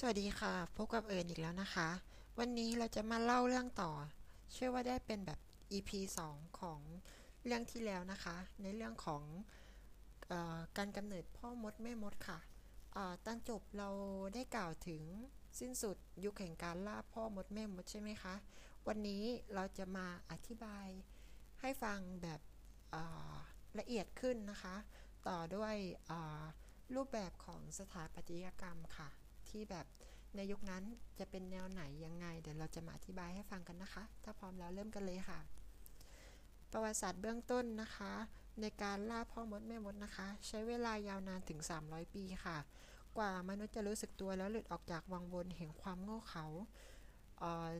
สวัสดีค่ะ พบกับเอิญอีกแล้วนะคะ วันนี้เราจะมาเล่าเรื่องต่อ เชื่อว่าได้เป็นแบบ EP 2 ของเรื่องที่แล้วนะคะ ในเรื่องของออการกำเนิดพ่อมดแม่มดค่ะตอนจบเราได้กล่าวถึงสิ้นสุดยุคแห่งการล่าพ่อมดแม่มดใช่ไหมคะ วันนี้เราจะมาอธิบายให้ฟังแบบละเอียดขึ้นนะคะ ต่อด้วยรูปแบบของสถาปัตยกรรมค่ะ ที่แบบในยุคนั้นจะเป็นแนวไหนยังไง เดี๋ยวเราจะมาอธิบายให้ฟังกันนะคะ ถ้าพร้อมแล้วเริ่มกันเลยค่ะ ประวัติศาสตร์เบื้องต้นนะคะ ในการล่าพ่อมดแม่มดนะคะ ใช้เวลายาวนานถึง 300 ปีค่ะ กว่ามนุษย์จะรู้สึกตัวแล้วหลุดออกจากวังวนแห่งความโง่เขลาเออ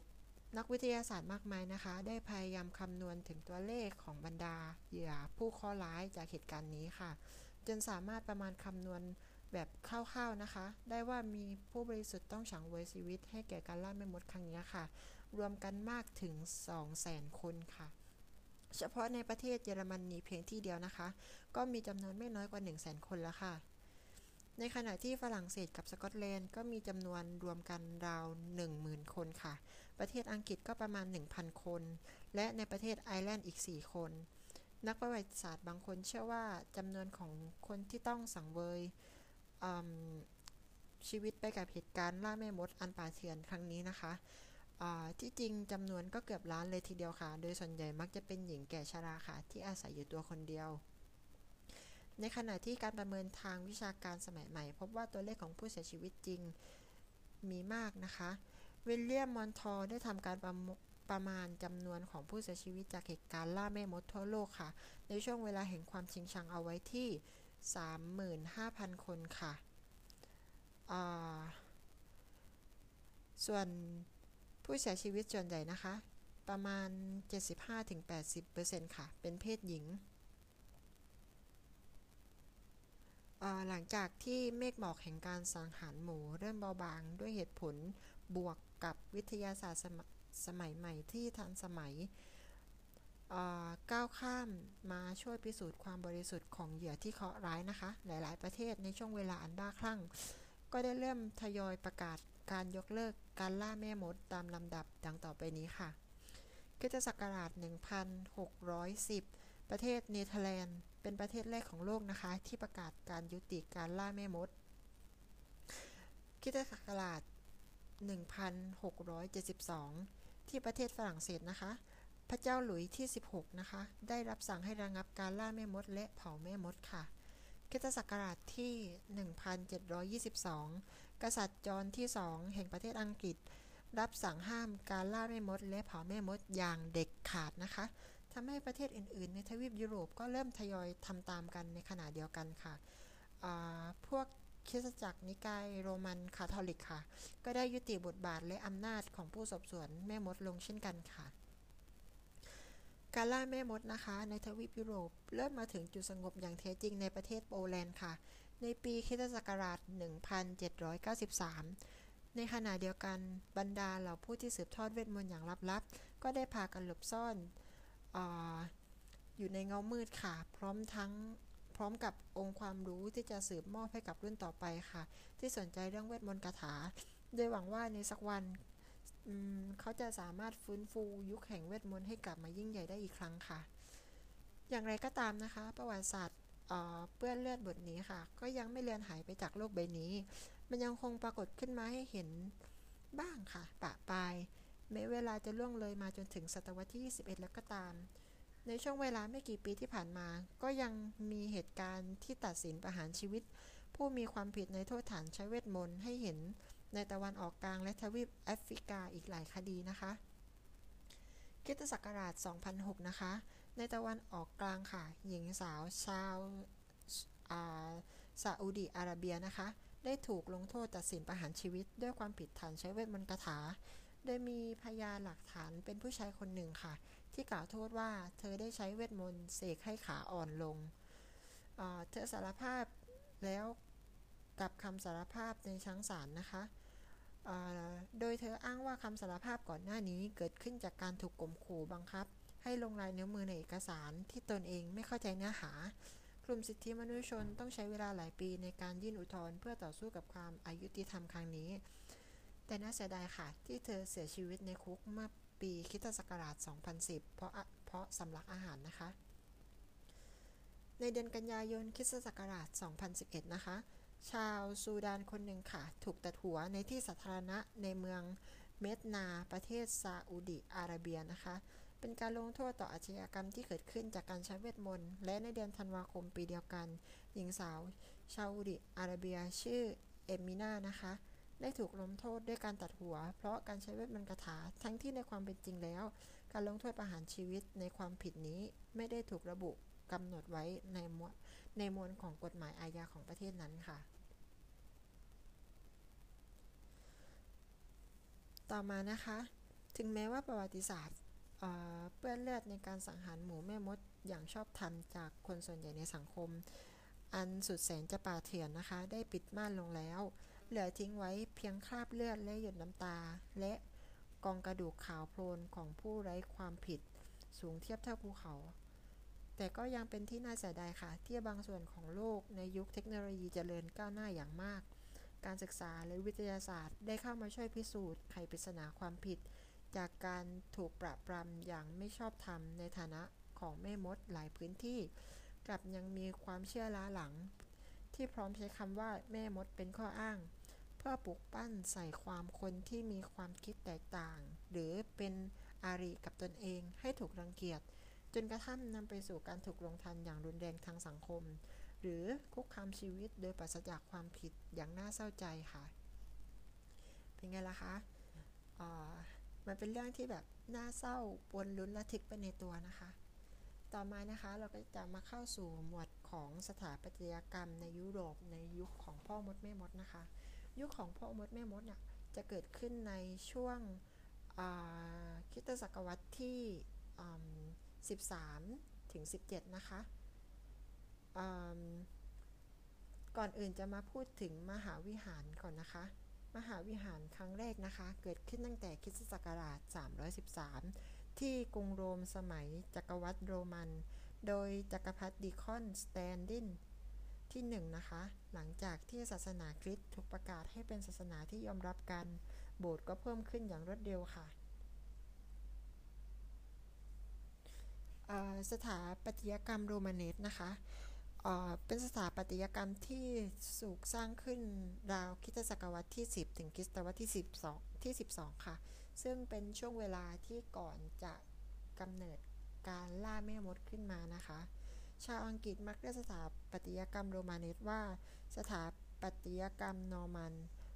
นักวิทยาศาสตร์มากมายนะคะ ได้พยายามคำนวณถึงตัวเลขของบรรดาเหยื่อผู้ข้อร้ายจากเหตุการณ์นี้ค่ะ จนสามารถประมาณคำนวณ แบบคร่าวๆนะคะ ได้ว่ามีผู้บริสุทธิ์ต้องฉังเวยชีวิต ให้แก่การล่าแม่มดครั้งนี้ค่ะ รวมกันมากถึง 200,000 คนค่ะ เฉพาะในประเทศเยอรมนีเพียงที่เดียวนะคะ ก็มีจำนวนไม่น้อยกว่า 100,000 คนแล้วค่ะ ในขณะที่ฝรั่งเศสกับสกอตแลนด์ก็มีจำนวนรวมกันราว 10,000 คนค่ะ ประเทศอังกฤษก็ประมาณ 1,000 คน และในประเทศไอร์แลนด์อีก 4 คนนักประวัติศาสตร์บางคนเชื่อว่าจำนวนของคนที่ต้องสังเวย ชีวิตไปกับเหตุการณ์ล่าแม่มดอันป่าเถื่อนครั้งนี้นะคะที่จริงจำนวนก็เกือบล้านเลยทีเดียวค่ะ โดยส่วนใหญ่มักจะเป็นหญิงแก่ชราค่ะ ที่อาศัยอยู่ตัวคนเดียว ในขณะที่การประเมินทางวิชาการสมัยใหม่ พบว่าตัวเลขของผู้เสียชีวิตจริงมีมากนะคะ วิลเลียมมอนทอร์ได้ทำการประมประมาณจำนวนของผู้เสียชีวิตจากเหตุการณ์ล่าแม่มดทั่วโลกค่ะ ในช่วงเวลาแห่งความชิงชังเอาไว้ที่ 35,000 คนค่ะ ส่วนผู้เสียชีวิตส่วนใหญ่นะคะ ประมาณ 75-80%ค่ะ เป็นเพศหญิง หลังจากที่เมฆหมอกแห่งการสังหารหมูเริ่มเบาบางด้วยเหตุผลบวกกับวิทยาศาสตร์สมสมัยใหม่ที่ทันสมัย ก้าวข้ามมาช่วยพิสูจน์ความบริสุทธิ์ของเหยื่อที่เคราะห์ร้ายนะคะ หลาย ๆ ประเทศในช่วงเวลาอันบ้าคลั่ง ก็ได้เริ่มทยอยประกาศการยกเลิกการล่าแม่มดตามลำดับดังต่อไปนี้ค่ะคริสตศักราช 1610 ประเทศเนเธอร์แลนด์ เป็นประเทศแรกของโลกนะคะ ที่ประกาศการยุติการล่าแม่มดคริสตศักราช 1672 ที่ประเทศฝรั่งเศสนะคะ พระเจ้าหลุยที่ 16 นะคะ ได้รับสั่งให้ระงับการล่าแม่มดและเผาแม่มดค่ะคิตศักราชที่ 1722 กษัตริย์จอห์นที่2แห่งประเทศอังกฤษ รับสั่งห้ามการล่าแม่มด และเผาแม่มดอย่างเด็ดขาดนะคะทำให้ประเทศอื่น ๆ ในทวีปยุโรปก็เริ่มทยอยทำตามกันในขณะเดียวกันค่ะ พวกคริสตจักรนิกายโรมันคาทอลิกค่ะ ก็ได้ยุติบทบาทและอำนาจของผู้สอบสวนแม่มดลงเช่นกันค่ะ การล่าแม่มดนะคะ ในทวีปยุโรป เริ่มมาถึงจุดสงบอย่างแท้จริงในประเทศโปแลนด์ค่ะ ในปีคริสตศักราช1793 ในขณะเดียวกันบรรดาเหล่าผู้ที่สืบทอดเวทมนต์อย่างลับๆ ก็ได้พากันหลบซ่อนออยู่ในเงามืดค่ะ พร้อมทั้งพร้อมกับองค์ความรู้ที่จะสืบมอบให้กับรุ่นต่อไปค่ะ ที่สนใจเรื่องเวทมนต์คาถาโดยหวังว่าในสักวัน เขาจะสามารถฟื้นฟูยุคแห่งเวทมนต์ให้กลับมายิ่งใหญ่ได้อีกครั้งค่ะ อย่างไรก็ตามนะคะ ประวัติศาสตร์เปื้อนเลือดบทนี้ค่ะ ก็ยังไม่เลือนหายไปจากโลกใบนี้ มันยังคงปรากฏขึ้นมาให้เห็นบ้างค่ะ ปะปายแม้เวลาจะล่วงเลยมาจนถึงศตวรรษที่ 21 แล้วก็ตาม ในช่วงเวลาไม่กี่ปีที่ผ่านมา ก็ยังมีเหตุการณ์ที่ตัดสินประหารชีวิต ผู้มีความผิดในโทษฐานใช้เวทมนต์ให้เห็น ในตะวันออกกลางและทวีปแอฟริกาอีกหลายคดีนะคะคิตศักราช 2006 นะคะ ในตะวันออกกลางค่ะ หญิงสาวชาวาซาอุดีอาระเบียนะคะ ได้ถูกลงโทษตัดสินประหารชีวิต ด้วยความผิดฐานใช้เวทมนต์คาถา โดยมีพยานหลักฐานเป็นผู้ชายคนหนึ่งค่ะ ที่กล่าวโทษว่าเธอได้ใช้เวทมนต์เสกให้ขาอ่อนลง เธอสารภาพแล้ว กับคำสารภาพในชั้นศาลนะคะ โดยเธออ้างว่าคำสารภาพก่อนหน้านี้เกิดขึ้นจากการถูกข่มขู่บังคับ ให้ลงลายนิ้วมือในเอกสารที่ตนเองไม่เข้าใจเนื้อหา กลุ่มสิทธิมนุษยชนต้องใช้เวลาหลายปีในการยื่นอุทธรณ์เพื่อต่อสู้กับความอายุติธรรมครั้งนี้ แต่น่าเสียดายค่ะ ที่เธอเสียชีวิตในคุกเมื่อปีคิตศักราช 2010 เพราะเพราะสำลักอาหารนะคะ ในเดือนกันยายนคิตศักราช 2011 นะคะ ชาวซูดานคนหนึ่งค่ะ ถูกตัดหัวในที่สาธารณะในเมืองเมดนา ประเทศซาอุดิอาระเบียนะคะ เป็นการลงโทษต่ออาชญากรรมที่เกิดขึ้นจากการใช้เวทมนต์ และในเดือนธันวาคมปีเดียวกัน หญิงสาวชาวอุดิอาระเบียชื่อเอมินานะคะ ได้ถูกลงโทษด้วยการตัดหัว เพราะการใช้เวทมนต์คาถา ทั้งที่ในความเป็นจริงแล้ว การลงโทษประหารชีวิตในความผิดนี้ไม่ได้ถูกระบุกำหนดไว้ในมวล ในมวลของกฎหมายอาญาของประเทศนั้นค่ะ ต่อมานะคะ ถึงแม้ว่าประวัติศาสตร์เปื้อนเลือดในการสังหารหมูแม่มดอย่างชอบธรรมจากคนส่วนใหญ่ในสังคม อันสุดแสนจะป่าเถื่อนนะคะ ได้ปิดม่านลงแล้ว เหลือทิ้งไว้เพียงคราบเลือดและหยดน้ำตา และกองกระดูกขาวโพลนของผู้ไร้ความผิด สูงเทียบเท่าภูเขา แต่ก็ยังเป็นที่น่าเสียดายค่ะ ที่บางส่วนของโลกในยุคเทคโนโลยีเจริญก้าวหน้าอย่างมาก การศึกษาและวิทยาศาสตร์ ได้เข้ามาช่วยพิสูจน์ไขปริศนาความผิด จากการถูกปราบปรามอย่างไม่ชอบธรรมในฐานะของแม่มดหลายพื้นที่ กลับยังมีความเชื่อล้าหลัง ที่พร้อมใช้คำว่าแม่มดเป็นข้ออ้าง เพื่อปลุกปั้นใส่ความคนที่มีความคิดแตกต่าง หรือเป็นอารีกับตนเองให้ถูกรังเกียจ จนกระทั่งนำไปสู่การถูกลงทันอย่างรุนแรงทางสังคม หรือคุกคามชีวิตโดยปราศจากความผิดอย่างน่าเศร้าใจค่ะ เป็นไงล่ะคะมันเป็นเรื่องที่แบบน่าเศร้าปนลุ้นระทึกไปในตัวนะคะ ต่อมานะคะเราก็จะมาเข้าสู่หมวดของสถาปัตยกรรมในยุโรปในยุคของพ่อมดแม่มดนะคะ ยุคของพ่อมดแม่มดเนี่ยจะเกิดขึ้นในช่วงคิตศักราชที่ 13 ถึง 17 นะคะ ก่อนอื่นจะมาพูดถึงมหาวิหารก่อนนะคะ มหาวิหารครั้งแรกนะคะ เกิดขึ้นตั้งแต่คริสตศักราช 313 ที่กรุงโรมสมัยจักรวรรดิโรมัน โดยจักรพรรดิคอนสแตนตินที่1 นะคะ หลังจากที่ศาสนาคริสต์ถูกประกาศให้เป็นศาสนาที่ยอมรับกัน โบสถ์ก็เพิ่มขึ้นอย่างรวดเร็วค่ะ สถาปัตยกรรมโรมาเนสนะคะเป็นสถาปัตยกรรมที่สูกสร้างขึ้นราวคิตศักราชที่ 10 ถึงคิตศตวรรษที่ 12 ที่ 12 ค่ะ ซึ่งเป็นช่วงเวลาที่ก่อนจะกำเนิดการล่าแม่มดขึ้นมานะคะ ชาวอังกฤษมักเรียกสถาปัตยกรรมโรมาเนสว่าสถาปัตยกรรมนอร์มัน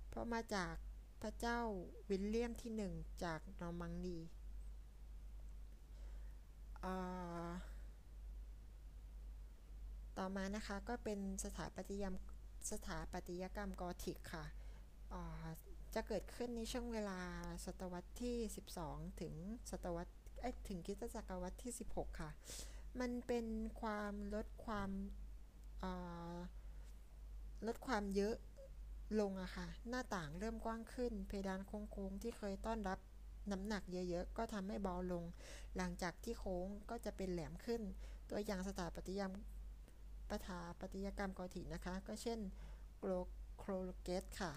เพราะมาจากพระเจ้าวิลเลียมที่ 1 จากนอร์มังดี ต่อมานะคะก็เป็นสถาปัตยกรรมสถาปัตยกรรมกอธิกค่ะจะเกิดขึ้นในช่วงเวลาศตวรรษที่ 12 ถึงศตวรรษถึงคริสตศักราชที่ 16 ค่ะ มันเป็นความลดความลดความเยอะลงอะค่ะ หน้าต่างเริ่มกว้างขึ้น เพดานโค้งๆที่เคยต้อนรับ น้ำหนักเยอะๆ ก็ทำให้เบาลง หลังจากที่โค้งก็จะเป็นแหลมขึ้น ตัวอย่างสถาปัตยกรรมปฐาปัตยกรรมกอธินะคะ ก็เช่นโกลโครเกตค่ะ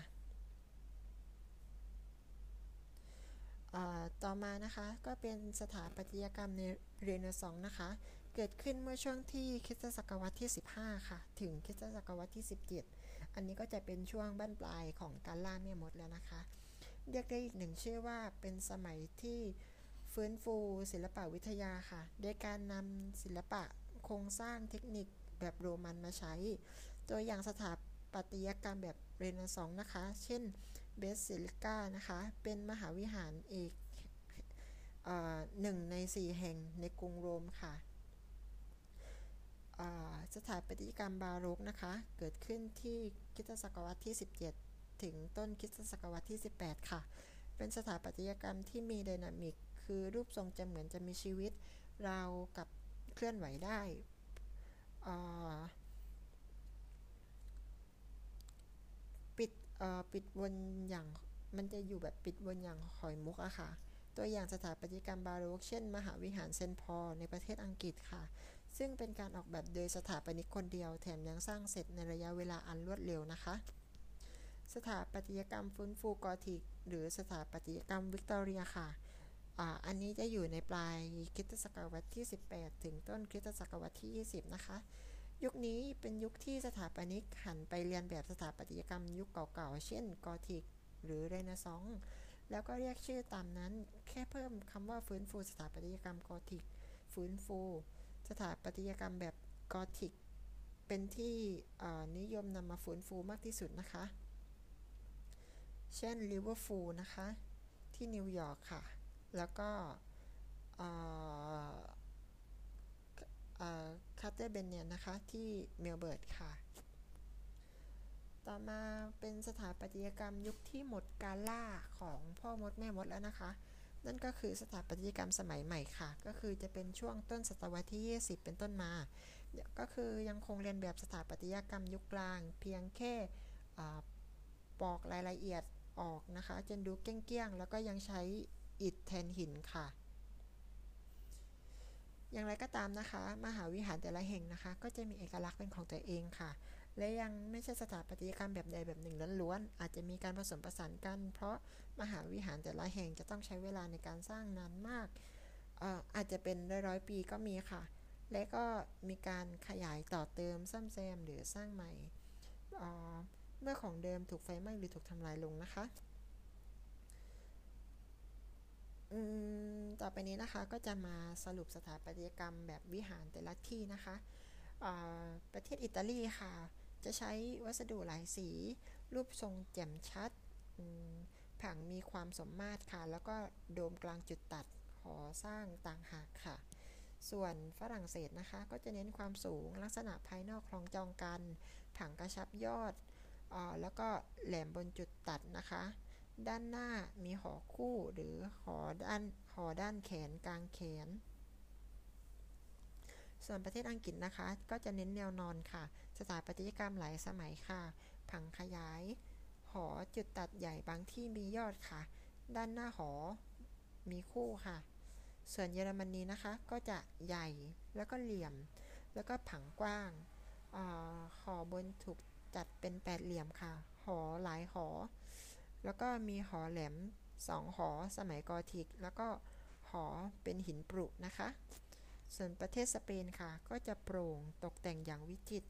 ต่อมานะคะก็เป็นสถาปัตยกรรมในเรเนซองส์นะคะ เกิดขึ้นเมื่อช่วงที่คริสตศักราชที่ 15 ค่ะ ถึงคริสตศักราชที่ 17 อันนี้ก็จะเป็นช่วงบั้นปลายของการล่าแม่มดแล้วนะคะ เรียกได้อีกหนึ่งชื่อว่าเป็นสมัยที่ฟื้นฟูศิลปวิทยาค่ะ โดยการนำศิลปะโครงสร้างเทคนิคแบบโรมันมาใช้ ตัวอย่างสถาปัตยกรรมแบบเรเนซองส์นะคะ เช่น basilica นะคะ เป็นมหาวิหารเอกหนึ่งในสี่แห่งในกรุงโรมค่ะสถาปัตยกรรมบาโรกนะคะ เกิดขึ้นที่คิตศักราชที่ 17 ถึงต้นคริสตศักราชที่ 18 ค่ะ เป็นสถาปัตยกรรมที่มีไดนามิก คือรูปทรงจะเหมือนจะมีชีวิต เรากับเคลื่อนไหวได้ ปิดปิดวนอย่าง มันจะอยู่แบบปิดวนอย่างหอยมุกอะค่ะ ตัวอย่างสถาปัตยกรรมบาโรกเช่น มหาวิหารเซนพอในประเทศอังกฤษค่ะซึ่งเป็นการออกแบบโดยสถาปนิกคนเดียว แถมยังสร้างเสร็จในระยะเวลาอันรวดเร็วนะคะ สถาปัตยกรรมฟื้นฟูกอธิก หรือสถาปัตยกรรมวิกตอเรียค่ะอ่าอันนี้จะอยู่ในปลายคริสตศักราชที่ 18 ถึงต้นคริสตศักราชที่ 20 นะคะ ยุคนี้เป็นยุคที่สถาปนิกหันไปเรียนแบบสถาปัตยกรรมยุคเก่าๆ เช่นกอธิก หรือเรเนซองส์แล้วก็เรียกชื่อตามนั้น แค่เพิ่มคำว่าฟื้นฟูสถาปัตยกรรมกอธิก ฟื้นฟู สถาปัตยกรรมแบบกอธิก เป็นที่นิยมนำมาฟื้นฟูมากที่สุดนะคะ เช่นลิเวอร์พูลนะคะ ที่นิวยอร์กค่ะ แล้วก็คาร์เตอร์เบนเนียนะคะ ที่เมลเบิร์นค่ะ ต่อมาเป็นสถาปัตยกรรมยุคที่หมดการล่าของพ่อมดแม่มดแล้วนะคะ นั่นก็คือสถาปัตยกรรมสมัยใหม่ค่ะ ก็คือจะเป็นช่วงต้นศตวรรษที่ 20 เป็นต้นมา ก็คือยังคงเรียนแบบสถาปัตยกรรมยุคกลาง เพียงแค่ปอกรายละเอียด ออกนะคะจนดูเกี้ยงๆ แล้วก็ยังใช้อิฐแทนหินค่ะ อย่างไรก็ตามนะคะ มหาวิหารแต่ละแห่งนะคะ ก็จะมีเอกลักษณ์เป็นของตัวเองค่ะ และยังไม่ใช่สถาปัตยกรรมแบบใดแบบหนึ่งล้วนๆอาจจะมีการผสมผสานกัน เพราะมหาวิหารแต่ละแห่งจะต้องใช้เวลาในการสร้างนานมากอาจจะเป็นร้อยๆปีก็มีค่ะ และก็มีการขยายต่อเติมซ่อมแซมหรือสร้างใหม่ เมื่อของเดิมถูกไฟไหม้หรือถูกทำลายลงนะคะต่อไปนี้นะคะก็จะมาสรุปสถาปัตยกรรมแบบวิหารแต่ละที่นะคะประเทศอิตาลีค่ะ จะใช้วัสดุหลายสี รูปทรงแจ่มชัดผังมีความสมมาตรค่ะ แล้วก็โดมกลางจุดตัดหอสร้างต่างหากค่ะ ส่วนฝรั่งเศสนะคะ ก็จะเน้นความสูงลักษณะภายนอกคลองจองกัน ผังกระชับยอด แล้วก็แหลมบนจุดตัดนะคะ ด้านหน้ามีหอคู่หรือหอด้านหอด้านแขนกลางแขน ส่วนประเทศอังกฤษนะคะ ก็จะเน้นแนวนอนค่ะ สถาปัตยกรรมหลายสมัยค่ะ ผังขยาย หอจุดตัดใหญ่บางที่มียอดค่ะ ด้านหน้าหอมีคู่ค่ะ ส่วนเยอรมนีนะคะ ก็จะใหญ่แล้วก็เหลี่ยม แล้วก็ผังกว้างอหอบนถูก จัดเป็นแปดเหลี่ยมค่ะ หอหลายหอ แล้วก็มีหอแหลมสองหอสมัยกอธิก แล้วก็หอเป็นหินปรุนะคะ ส่วนประเทศสเปนค่ะ ก็จะโปร่งตกแต่งอย่างวิจิตร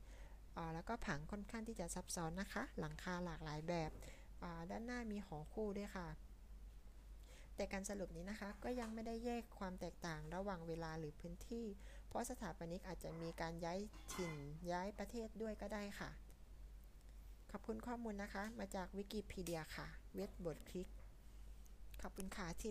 แล้วก็ผังค่อนข้างที่จะซับซ้อนนะคะ หลังคาหลากหลายแบบด้านหน้ามีหอคู่ด้วยค่ะ แต่การสรุปนี้นะคะก็ยังไม่ได้แยกความแตกต่างระหว่างเวลาหรือพื้นที่ เพราะสถาปนิกอาจจะมีการย้ายถิ่นย้ายประเทศด้วยก็ได้ค่ะ ขอบคุณข้อมูลนะคะ มาจากวิกิพีเดียค่ะ เว็บบทคลิก ขอบคุณค่ะที่